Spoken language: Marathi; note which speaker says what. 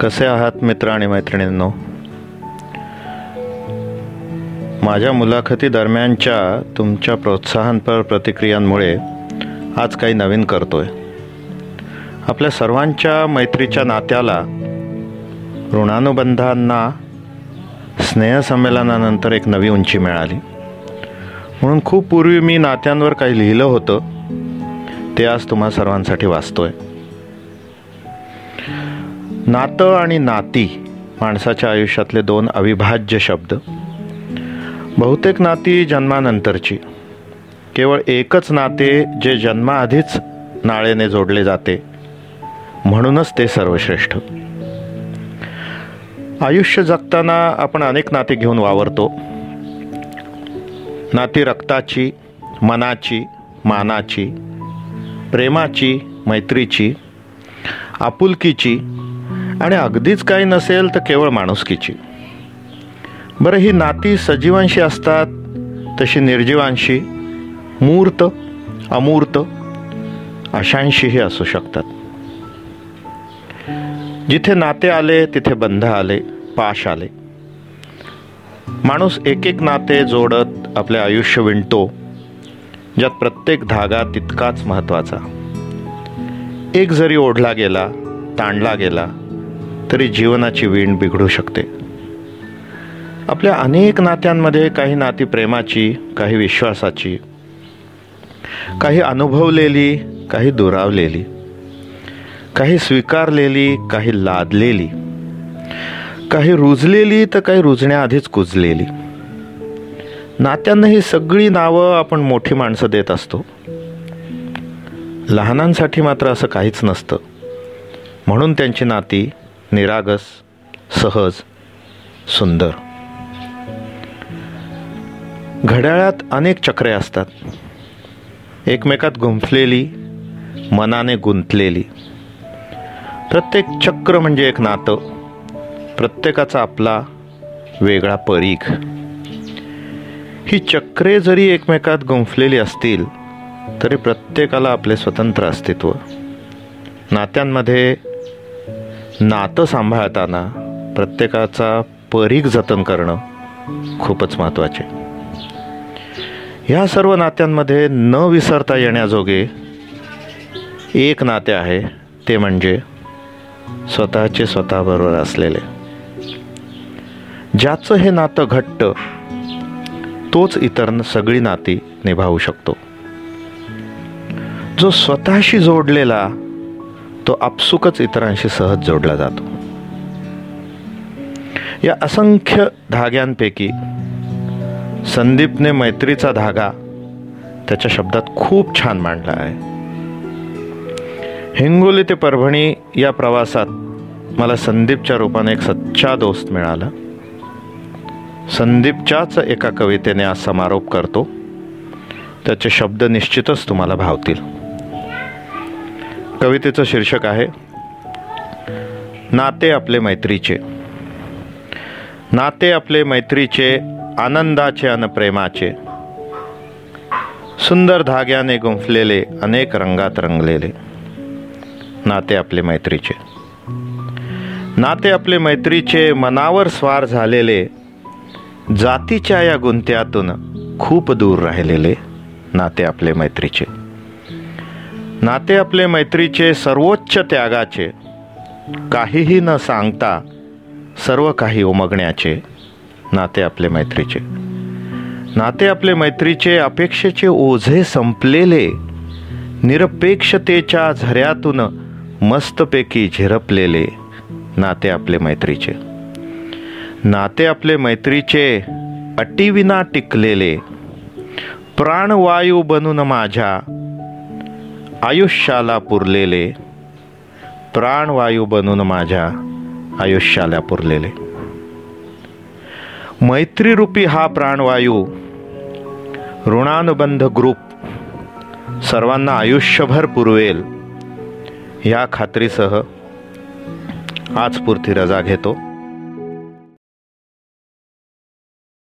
Speaker 1: कसे आहात मित्र आणि मैत्रिणींनो? माझ्या मुलाखती दरम्यानच्या तुमच्या प्रोत्साहनपर प्रतिक्रियांमुळे आज काही नवीन करतोय. आपल्या सर्वांच्या मैत्रीच्या नात्याला ऋणानुबंधांना स्नेहसंमेलनानंतर एक नवी उंची मिळाली. म्हणून खूप पूर्वी मी नात्यांवर काही लिहिलं होतं ते आज तुम्हा सर्वांसाठी वाचतोय. नातं आणि नाती माणसाच्या आयुष्यातले दोन अविभाज्य शब्द. बहुतेक नाती जन्मानंतरची. केवळ एकच नाते जे जन्माआधीच नाळेने जोडले जाते. म्हणूनच ते सर्वश्रेष्ठ. आयुष्य जगताना आपण अनेक नाती घेऊन वावरतो. नाती रक्ताची मनाची मानाची प्रेमाची मैत्रीची आपुलकीची आणि अगदीच काही नसेल तर केवळ माणुसकीची. बरं ही नाती सजीवांशी असतात तशी निर्जीवांशी मूर्त अमूर्त अशांशीही असू शकतात. जिथे नाते आले तिथे बंध आले पाश आले. माणूस एक एक नाते जोडत आपले आयुष्य विणतो ज्यात प्रत्येक धागा तितकाच महत्त्वाचा. एक जरी ओढला गेला ताणला गेला तरी जीवनाची वीण बिघडू शकते. आपल्या अनेक नात्यांमध्ये काही नाती प्रेमाची काही विश्वासाची काही अनुभवलेली काही दुरावलेली काही स्वीकारलेली काही लादलेली काही रुजलेली तर काही रुजण्याआधीच कुजलेली. नात्यांना ही सगळी नावं आपण मोठी माणसं देत असतो. लहानांसाठी मात्र असं काहीच नसतं. म्हणून त्यांची नाती निरागस सहज सुंदर. घड्याळात अनेक चक्रे असतात. एकमेकात गुंफलेली मनाने गुंतलेली. प्रत्येक चक्र म्हणजे एक नातं. प्रत्येकाचा आपला वेगळा परीघ. ही चक्रे जरी एकमेकात गुंफलेली असतील तरी प्रत्येकाला आपले स्वतंत्र अस्तित्व. नात्यांमध्ये नातं सांभाळताना प्रत्येकाचा परीघ जतन करणं खूपच महत्त्वाचे ह्या सर्व नात्यांमध्ये न विसरता येण्याजोगे एक नाते आहे ते म्हणजे स्वतःचे स्वतःबरोबर असलेले. ज्याचं हे नातं घट्ट तोच इतर सगळी नाती निभावू शकतो. जो स्वतःशी जोडलेला तो आपसुकच इतरांशी सहज जोडला जातो. या असंख्य धाग्यांपैकी संदीपने मैत्रीचा धागा त्याच्या शब्दात खूप छान मांडला आहे. हिंगोली ते परभणी या प्रवासात मला संदीपच्या रूपाने एक सच्चा दोस्त मिळाला. संदीपच्याच एका कवितेने आज समारोप करतो. त्याचे शब्द निश्चितच तुम्हाला भावतील. कवितेचं शीर्षक आहे नाते आपले मैत्रीचे. नाते आपले मैत्रीचे आनंदाचे अन प्रेमाचे. सुंदर धाग्याने गुंफलेले अनेक रंगात रंगलेले. नाते आपले मैत्रीचे. नाते आपले मैत्रीचे मनावर स्वार झालेले जातीच्या या गुंत्यातून खूप दूर राहिलेले नाते आपले मैत्रीचे. नाते आपले मैत्रीचे सर्वोच्च त्यागाचे. काहीही न सांगता सर्व काही उमगण्याचे नाते आपले मैत्रीचे. नाते आपले मैत्रीचे अपेक्षेचे ओझे संपलेले निरपेक्षतेच्या झऱ्यातून मस्तपैकी झिरपलेले नाते आपले मैत्रीचे. नाते आपले मैत्रीचे अटीविना टिकलेले प्राणवायू बनून माझ्या आयुष्याला पुरलेले प्राणवायू बनून माझ्या आयुष्याला पुरलेले. मैत्रीरूपी हा प्राणवायू ऋणानुबंध ग्रुप सर्वांना आयुष्यभर पुरवेल ह्या खात्रीसह आज पुरती रजा घेतो.